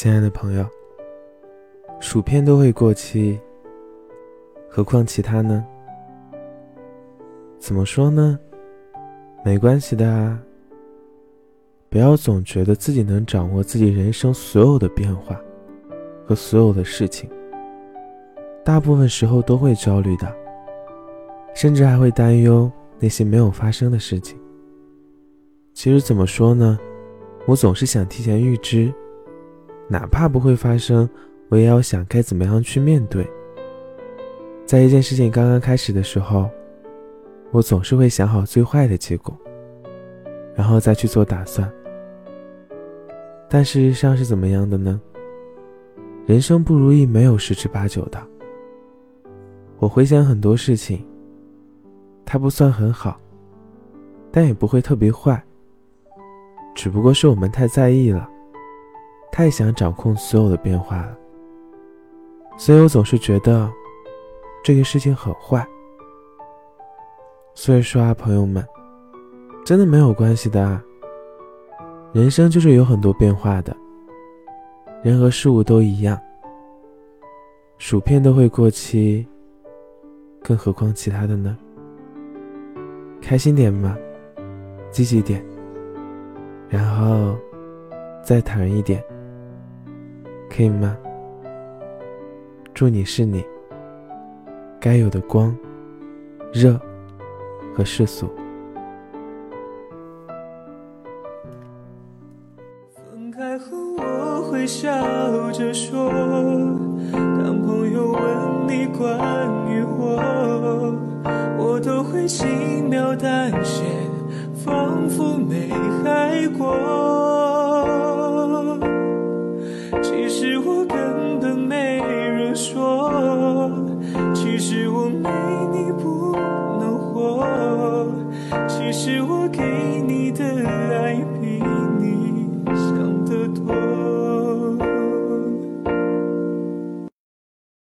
亲爱的朋友，薯片都会过期，何况其他呢？怎么说呢？没关系的啊。不要总觉得自己能掌握自己人生所有的变化和所有的事情，大部分时候都会焦虑的，甚至还会担忧那些没有发生的事情。其实怎么说呢？我总是想提前预知。哪怕不会发生，我也要想该怎么样去面对。在一件事情刚刚开始的时候，我总是会想好最坏的结果，然后再去做打算。但事实上是怎么样的呢？人生不如意没有十之八九的。我回想很多事情，它不算很好，但也不会特别坏，只不过是我们太在意了。太想掌控所有的变化了，所以我总是觉得这个事情很坏。所以说啊，朋友们，真的没有关系的啊。人生就是有很多变化的，人和事物都一样，薯片都会过期，更何况其他的呢？开心点嘛，积极点，然后再坦然一点。可以吗？祝你是你该有的光、热和世俗。分开后我会笑着说，当朋友问你关于我，我都会轻描淡写，仿佛没害过。这是我给你的